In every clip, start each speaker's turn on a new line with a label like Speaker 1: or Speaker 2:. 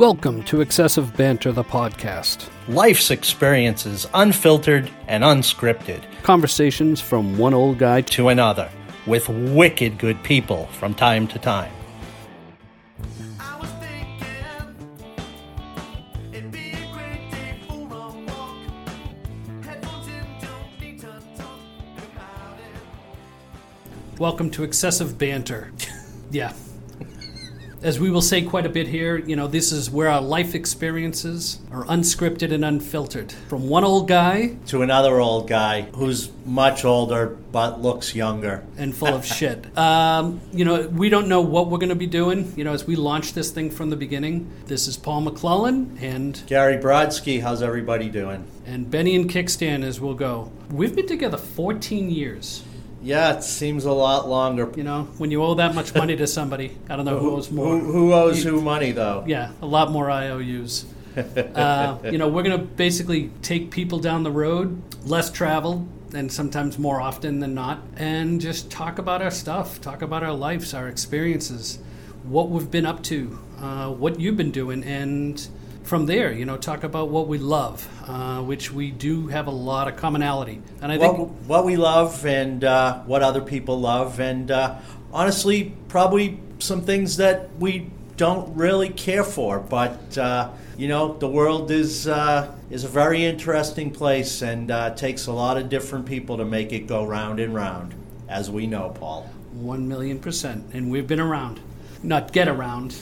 Speaker 1: Welcome to Excessive Banter, the podcast.
Speaker 2: Life's experiences unfiltered and unscripted
Speaker 1: Conversations from one old guy to
Speaker 2: to another with wicked good people from time to time.
Speaker 3: I was thinking it'd be a great day for a walk. Headphones in, don't need to talk about it.
Speaker 1: Welcome to Excessive Banter. yeah. As we will say quite a bit here, you know, this is where our life experiences are unscripted and unfiltered. From one old guy
Speaker 2: To another old guy who's much older but looks younger.
Speaker 1: and full of shit. Um, you know, we don't know what we're going to be doing, you know, as we launch this thing from the beginning. This is Paul McClellan and
Speaker 2: Gary Brodsky, how's everybody doing?
Speaker 1: and Benny and Kickstand as we'll go. We've been together 14 years.
Speaker 2: Yeah, it seems a lot longer.
Speaker 1: You know, when you owe that much money to somebody, I don't know who owes more.
Speaker 2: Who, who owes who money, though?
Speaker 1: Yeah, a lot more IOUs. uh, you know, we're going to basically take people down the road, less traveled, and sometimes more often than not, and just talk about our stuff, talk about our lives, our experiences, what we've been up to, uh, what you've been doing, and from there, you know, talk about what we love, uh, which we do have a lot of commonality. And I think
Speaker 2: what, we love and uh, what other people love, and uh, honestly, probably some things that we don't really care for. But uh, you know, the world is uh, is a very interesting place, and uh, takes a lot of different people to make it go round and round, as we know, Paul.
Speaker 1: one million percent, and we've been around, not get around,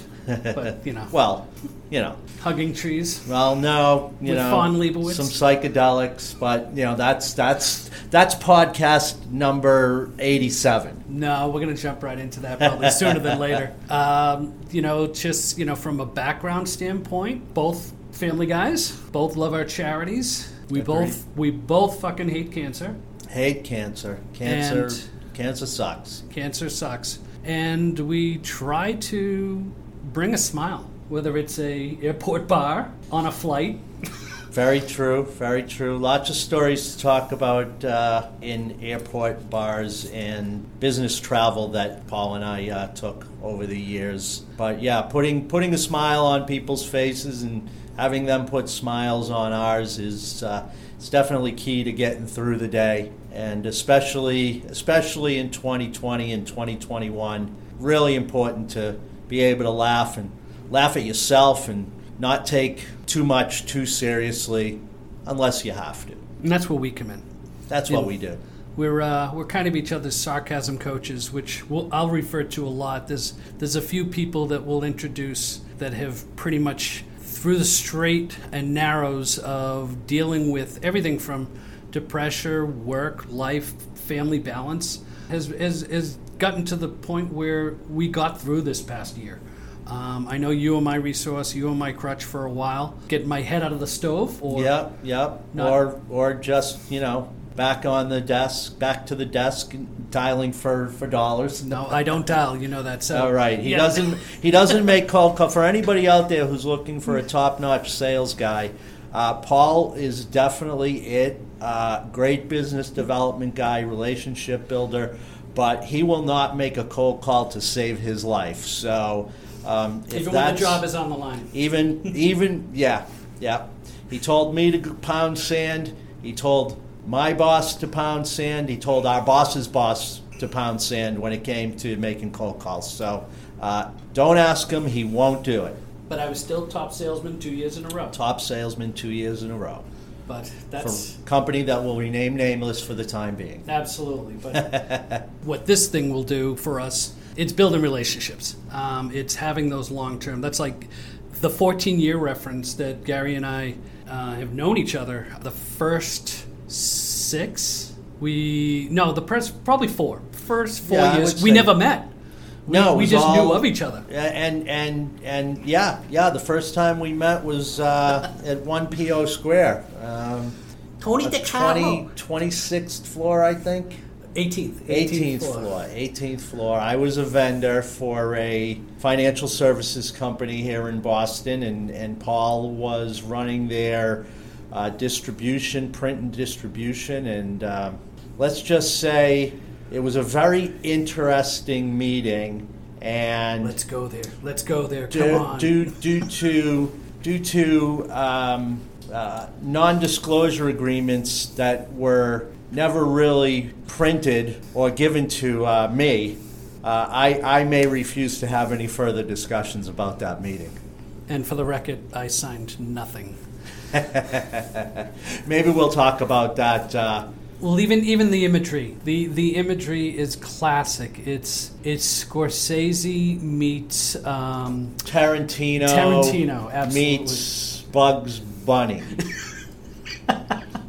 Speaker 1: but you know,
Speaker 2: Well, you know,
Speaker 1: hugging trees.
Speaker 2: well, no, you
Speaker 1: With
Speaker 2: know,
Speaker 1: Fawn Liebowitz?
Speaker 2: some psychedelics, but you know, that's that's that's podcast number eighty-seven.
Speaker 1: No, we're going to jump right into that probably sooner than later. Um, you know, just you know, from a background standpoint, both family guys, both love our charities. We
Speaker 2: Agreed.
Speaker 1: both we both fucking hate cancer.
Speaker 2: Hate cancer. Cancer.
Speaker 1: And-
Speaker 2: cancer sucks.
Speaker 1: Cancer sucks, and we try to bring a smile, whether it's a airport bar on a flight.
Speaker 2: Very true. Very true. Lots of stories to talk about uh, in airport bars and business travel that Paul and I uh, took over the years. But yeah, putting putting a smile on people's faces and having them put smiles on ours is uh, it's definitely key to getting through the day, and especially especially in 2020 and 2021, really important to be able to laugh and laugh at yourself and not take too much too seriously unless you have to.
Speaker 1: And that's where we come in.
Speaker 2: That's what we do.
Speaker 1: We're uh, we're kind of each other's sarcasm coaches, which we'll, I'll refer to a lot. There's there's a few people that we'll introduce that have pretty much through the straight and narrows of dealing with everything from depression, work, life, family balance has has, has gotten to the point where we got through this past year. Um, I know you are my resource, you are my crutch for a while. Getting my head out of the stove, or
Speaker 2: Yep, yep.
Speaker 1: Not-
Speaker 2: or or just you know back on the desk, back to the desk, dialing for for dollars.
Speaker 1: no, I don't dial. You know that. So
Speaker 2: All right. He
Speaker 1: Yeah.
Speaker 2: doesn't. He doesn't make cold call. For anybody out there who's looking for a top-notch sales guy, uh, Paul is definitely it. Uh, great business development guy, relationship builder, but he will not make a cold call to save his life. So, um, if
Speaker 1: Even when the job is on the line.
Speaker 2: even even yeah yeah, he told me to pound sand. He told my boss to pound sand. He told our boss's boss to pound sand when it came to making cold calls. So uh, don't ask him; he won't do it.
Speaker 1: But I was still top salesman two years in a row.
Speaker 2: Top salesman two years in a row
Speaker 1: But that's
Speaker 2: a company that will rename nameless for the time being.
Speaker 1: absolutely. But what this thing will do for us, it's building relationships. Um, it's having those long term. That's like the 14 year reference that Gary and I uh, have known each other. The first six, we no, the press probably four. First four
Speaker 2: Yeah,
Speaker 1: years, we never met. We,
Speaker 2: No, it
Speaker 1: we
Speaker 2: was
Speaker 1: just knew of each other.
Speaker 2: Yeah, And and and yeah, yeah. The first time we met was uh, at One PO Square. Um,
Speaker 1: Tony
Speaker 2: uh, 20, 26th floor, I think.
Speaker 1: 18th,
Speaker 2: 18th floor. 18th floor. I was a vendor for a financial services company here in Boston, and, and Paul was running their uh, distribution, print and distribution. And um, let's just say it was a very interesting meeting and
Speaker 1: Let's go there. Let's go there. Come
Speaker 2: due,
Speaker 1: on.
Speaker 2: due, due to due to um, uh, non-disclosure agreements that were never really printed or given to uh, me, uh, I, I may refuse to have any further discussions about that meeting.
Speaker 1: And for the record, I signed nothing.
Speaker 2: Maybe we'll talk about that.
Speaker 1: Well, even even the imagery, the the imagery is classic. It's it's Scorsese meets um,
Speaker 2: Tarantino,
Speaker 1: Tarantino, absolutely.
Speaker 2: meets Bugs Bunny.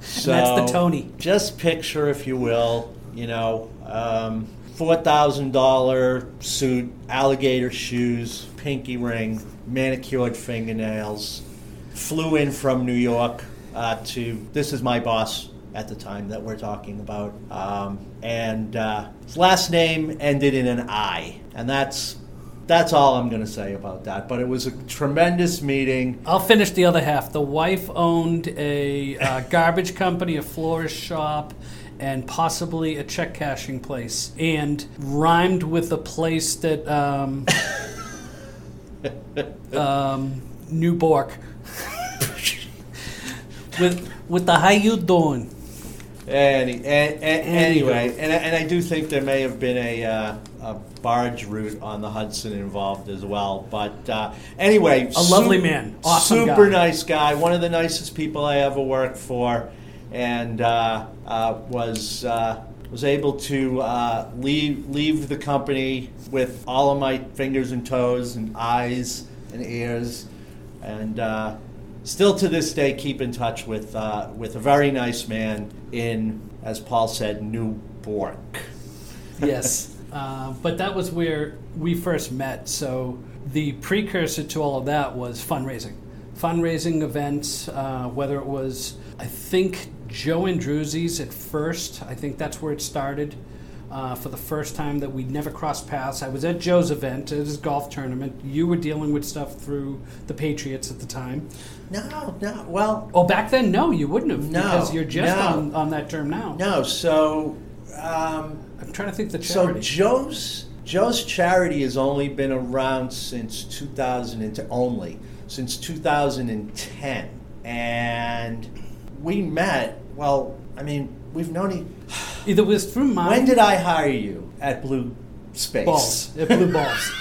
Speaker 2: so
Speaker 1: that's the Tony.
Speaker 2: Just picture, if you will, you know, um, four thousand dollar suit, alligator shoes, pinky ring, manicured fingernails. Flew in from New York uh, to. This is my boss at the time that we're talking about, um, and uh, his last name ended in an I, and that's that's all I'm going to say about that. But it was a tremendous meeting.
Speaker 1: I'll finish the other half. The wife owned a uh, garbage company, a florist shop, and possibly a check cashing place, and rhymed with a place that um, um, New Bork. with with the how you doing?
Speaker 2: Any, a, a, anyway, and, I- and I do think there may have been a, uh, a barge route on the Hudson involved as well. But uh, anyway,
Speaker 1: A lovely man. Awesome
Speaker 2: super
Speaker 1: guy.
Speaker 2: nice guy, one of the nicest people I ever worked for, and uh, uh, was uh, was able to uh, leave leave the company with all of my fingers and toes and eyes and ears, and. Uh, Still to this day, keep in touch with uh, with a very nice man in, as Paul said, New Bork.
Speaker 1: Yes, uh, but that was where we first met. So the precursor to all of that was fundraising, fundraising events. Uh, whether it was, I think Joe Andruzzi's at first. I think that's where it started. Uh, for the first time that we'd never crossed paths, I was at Joe's event, at his golf tournament. You were dealing with stuff through the Patriots at the time.
Speaker 2: No, no. Well,
Speaker 1: Oh, back then, no, you wouldn't have
Speaker 2: No,
Speaker 1: because you're just
Speaker 2: no.
Speaker 1: on, on that term now.
Speaker 2: no. So, um,
Speaker 1: I'm trying to think the charity. so.
Speaker 2: Joe's Joe's charity has only been around since 2000 and only since 2010, and we met. Well, I mean, we've known
Speaker 1: it was through mine.
Speaker 2: When did I hire you at Blue Space?
Speaker 1: balls? It blew balls.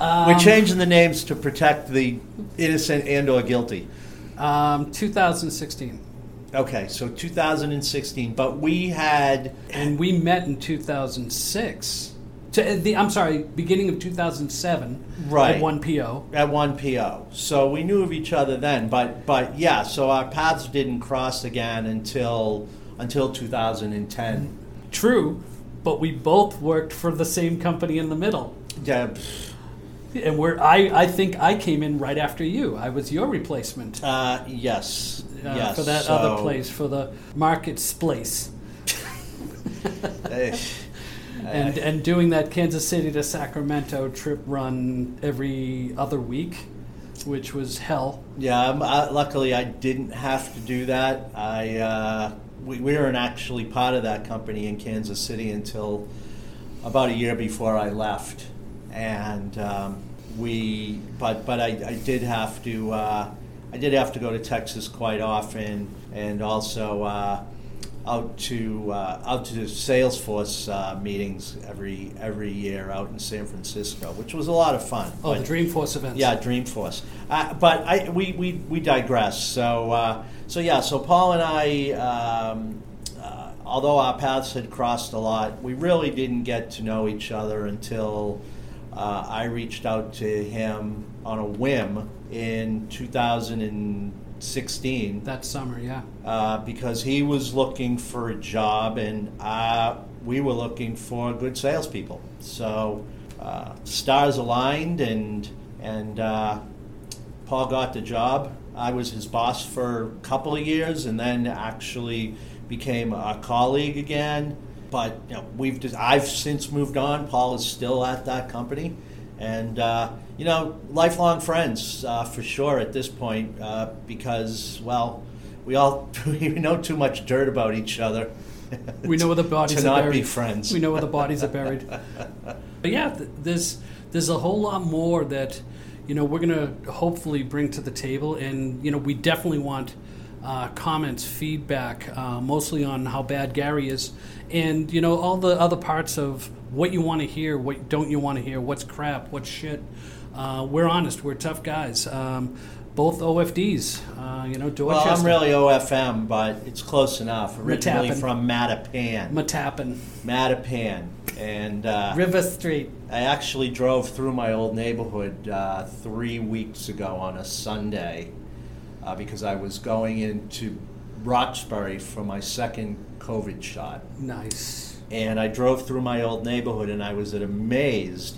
Speaker 2: We're changing the names to protect the innocent and or guilty.
Speaker 1: Um, 2016,
Speaker 2: Okay, so 2016, but we had
Speaker 1: and we met in 2006. To, uh, the, I'm sorry, beginning of 2007.
Speaker 2: Right.
Speaker 1: At one PO.
Speaker 2: at one PO, so we knew of each other then. But but yeah, so our paths didn't cross again until until 2010.
Speaker 1: True, but we both worked for the same company in the middle.
Speaker 2: Yeah,
Speaker 1: And where I, I think I came in right after you. I was your replacement
Speaker 2: uh, yes,
Speaker 1: uh,
Speaker 2: yes.
Speaker 1: for that
Speaker 2: so,
Speaker 1: other place, for the Markets Place.
Speaker 2: eh,
Speaker 1: and and doing that Kansas City to Sacramento trip run every other week, which was hell.
Speaker 2: Yeah, um, uh, luckily I didn't have to do that. I uh, we, we weren't actually part of that company in Kansas City until about a year before I left, and um, we but but I, I did have to uh, I did have to go to Texas quite often, and also. Uh, out to uh, out to Salesforce uh, meetings every every year out in San Francisco, which was a lot of fun.
Speaker 1: Oh,
Speaker 2: But-
Speaker 1: the Dreamforce events.
Speaker 2: yeah, Dreamforce. Uh, but I, we, we, we digress. So, uh, so yeah, so Paul and I, um, uh, although our paths had crossed a lot, we really didn't get to know each other until uh, I reached out to him on a whim in 2016
Speaker 1: That summer, yeah.
Speaker 2: uh, because he was looking for a job and uh, we were looking for good salespeople. So uh, stars aligned, and and uh, Paul got the job. I was his boss for a couple of years, and then actually became a colleague again. But you know, we've just, I've since moved on. Paul is still at that company, and uh, you know, lifelong friends uh, for sure at this point uh, because well, we all we know too much dirt about each other.
Speaker 1: We know where the bodies
Speaker 2: to
Speaker 1: are
Speaker 2: not
Speaker 1: buried.
Speaker 2: be friends.
Speaker 1: We know where the bodies are buried. But yeah, th- there's there's a whole lot more that you know we're gonna hopefully bring to the table, and you know we definitely want uh, comments, feedback, uh, mostly on how bad Gary is, and you know all the other parts of what you want to hear, what don't you want to hear, what's crap, what's shit. Uh, we're honest, we're tough guys. Um, both OFDs, uh, you know,
Speaker 2: Well, I'm really OFM, but it's close enough. Originally
Speaker 1: Mattapan.
Speaker 2: from Mattapan.
Speaker 1: Mattapan,
Speaker 2: Mattapan. And uh,
Speaker 1: River Street.
Speaker 2: I actually drove through my old neighborhood uh, three weeks ago on a Sunday uh, because I was going into Roxbury for my second COVID shot.
Speaker 1: Nice.
Speaker 2: And I drove through my old neighborhood and I was amazed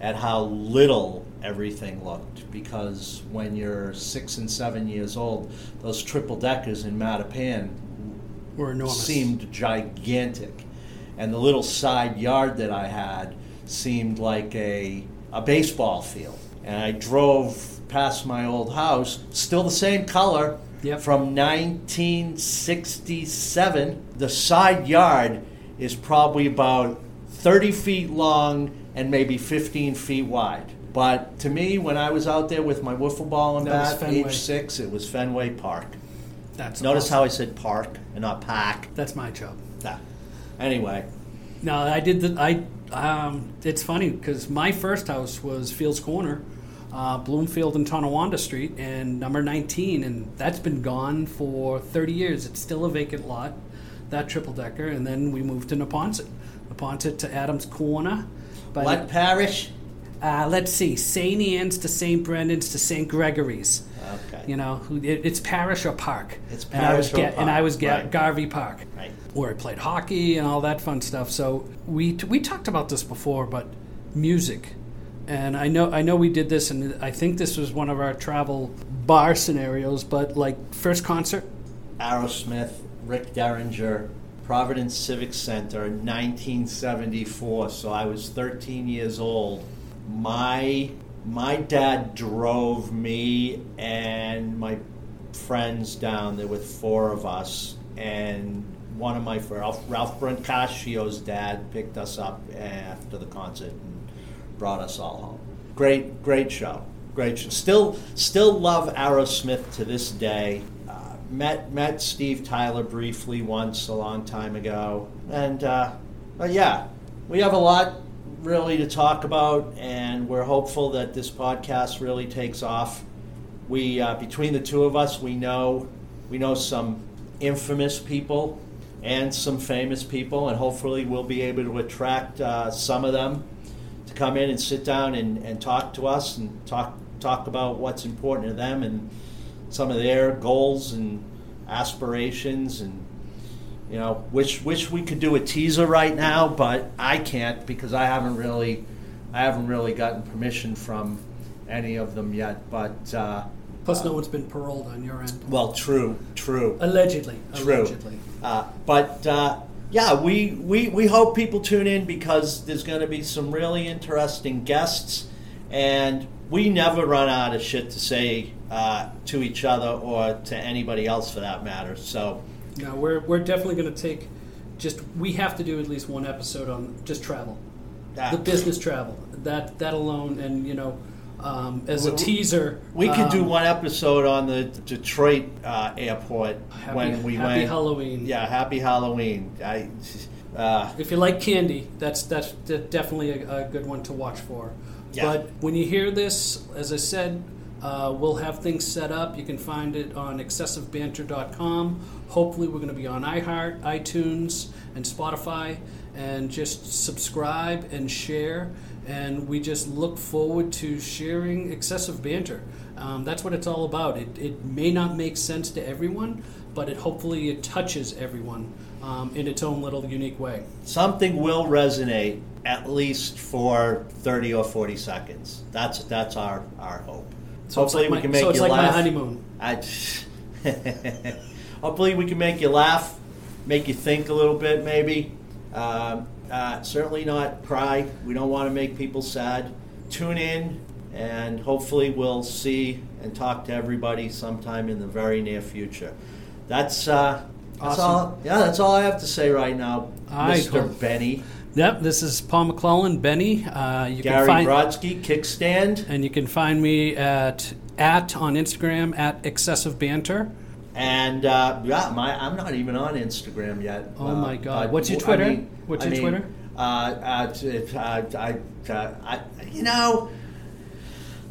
Speaker 2: at how little everything looked because when you're six and seven years old, those triple deckers in Mattapan
Speaker 1: We're enormous.
Speaker 2: seemed gigantic. And the little side yard that I had seemed like a, a baseball field. And I drove past my old house, still the same color
Speaker 1: Yep.
Speaker 2: from 1967. The side yard is probably about 30 feet long and maybe 15 feet wide. But to me, when I was out there with my wiffle ball and
Speaker 1: That
Speaker 2: bat, age six, it was Fenway Park.
Speaker 1: That's
Speaker 2: Notice
Speaker 1: awesome.
Speaker 2: how I said park and not pack.
Speaker 1: That's my job.
Speaker 2: Nah. Anyway,
Speaker 1: No, I did the. I. Um, it's funny because my first house was Fields Corner, uh, Bloomfield and Tonawanda Street, and number 19, and that's been gone for 30 years. It's still a vacant lot, that triple decker, and then we moved to Neponset, Neponset to Adams Corner. But
Speaker 2: what parish?
Speaker 1: Uh, let's see, St. Anne's to St. Brendan's to St. Gregory's.
Speaker 2: Okay.
Speaker 1: You know, who- it, it's parish or park.
Speaker 2: It's
Speaker 1: and I was
Speaker 2: parish or
Speaker 1: Ga- And I was Ga-
Speaker 2: right.
Speaker 1: Garvey Park
Speaker 2: Right.
Speaker 1: where I played hockey and all that fun stuff. So we we talked about this before, but music, and I know I know we did this, and I think this was one of our travel bar scenarios. But like first concert,
Speaker 2: Aerosmith, Rick Derringer, Providence Civic Center, 1974. So I was 13 years old. My my dad drove me and my friends down. There with four of us, and one of my Ralph, Ralph Brancaccio's dad picked us up after the concert and brought us all home. Great, great show. Great show. Still, still love Aerosmith to this day. Uh, met met Steve Tyler briefly once a long time ago, and uh, yeah, we have a lot really to talk about, and we're hopeful that this podcast really takes off. We uh, between the two of us, we know we know some infamous people and some famous people, and hopefully we'll be able to attract uh, some of them to come in and sit down and, and talk to us and talk talk about what's important to them and some of their goals and aspirations and you know wish wish we could do a teaser right now but I can't because I haven't really I haven't really gotten permission from any of them yet but uh,
Speaker 1: plus no one's been paroled on your end,
Speaker 2: well true true
Speaker 1: allegedly.
Speaker 2: True.
Speaker 1: Allegedly.
Speaker 2: Uh, but uh, yeah, we, we, we hope people tune in because there's going to be some really interesting guests, and we never run out of shit to say uh, to each other or to anybody else for that matter. So
Speaker 1: No, we're we're definitely going to take. Just we have to do at least one episode on just travel,
Speaker 2: uh,
Speaker 1: the business travel. That that alone, and you know, um, as a
Speaker 2: We-
Speaker 1: teaser,
Speaker 2: we could do
Speaker 1: um,
Speaker 2: one episode on the Detroit uh, airport
Speaker 1: Happy,
Speaker 2: when we
Speaker 1: happy
Speaker 2: went.
Speaker 1: Happy Halloween.
Speaker 2: Yeah, happy Halloween. I, uh,
Speaker 1: If you like candy, that's that's definitely a, a good one to watch for.
Speaker 2: Yeah.
Speaker 1: But when you hear this, as I said, uh, we'll have things set up. You can find it on excessivebanter.com. Hopefully, we're going to be on iHeart, iTunes, and Spotify. And just subscribe and share. And we just look forward to sharing excessive banter. Um, that's what it's all about. It, it may not make sense to everyone, but it hopefully it touches everyone um, in its own little unique way.
Speaker 2: something will resonate at least for 30 or 40 seconds. That's that's our our hope.
Speaker 1: So
Speaker 2: Hopefully
Speaker 1: like
Speaker 2: we
Speaker 1: my-
Speaker 2: can make
Speaker 1: so it's
Speaker 2: you
Speaker 1: like my
Speaker 2: laugh.
Speaker 1: honeymoon.
Speaker 2: I, hopefully we can make you laugh, make you think a little bit maybe. Um, uh, certainly not cry. We don't want to make people sad. Tune in and hopefully we'll see and talk to everybody sometime in the very near future. That's uh, that's
Speaker 1: Awesome.
Speaker 2: all. Yeah, that's all I have to say right now, Mr. Benny.
Speaker 1: Yep, this is Paul McClellan, Benny. Uh, you
Speaker 2: Gary
Speaker 1: can find
Speaker 2: Brodsky, Kickstand,
Speaker 1: and you can find me at at on Instagram at excessive banter.
Speaker 2: And uh, yeah, my I'm not even on Instagram yet.
Speaker 1: Oh
Speaker 2: Uh,
Speaker 1: my God. What's your
Speaker 2: I
Speaker 1: Twitter?
Speaker 2: mean-
Speaker 1: What's
Speaker 2: I
Speaker 1: your
Speaker 2: mean,
Speaker 1: Twitter?
Speaker 2: Uh, uh, t- uh, I, uh, I, you know,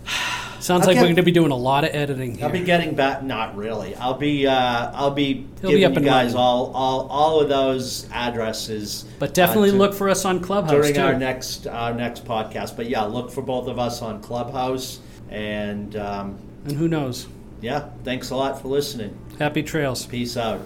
Speaker 1: Sounds
Speaker 2: I'll
Speaker 1: like
Speaker 2: get-
Speaker 1: we're going to be doing a lot of editing here.
Speaker 2: I'll be getting back. Not really. I'll be. Uh, I'll be
Speaker 1: He'll
Speaker 2: giving
Speaker 1: up
Speaker 2: you guys all, all, all of those addresses.
Speaker 1: but definitely
Speaker 2: uh, to-
Speaker 1: look for us on Clubhouse
Speaker 2: during
Speaker 1: too.
Speaker 2: our next our next podcast. But yeah, look for both of us on Clubhouse. And um,
Speaker 1: and who knows?
Speaker 2: yeah, thanks a lot for listening.
Speaker 1: Happy trails.
Speaker 2: Peace out.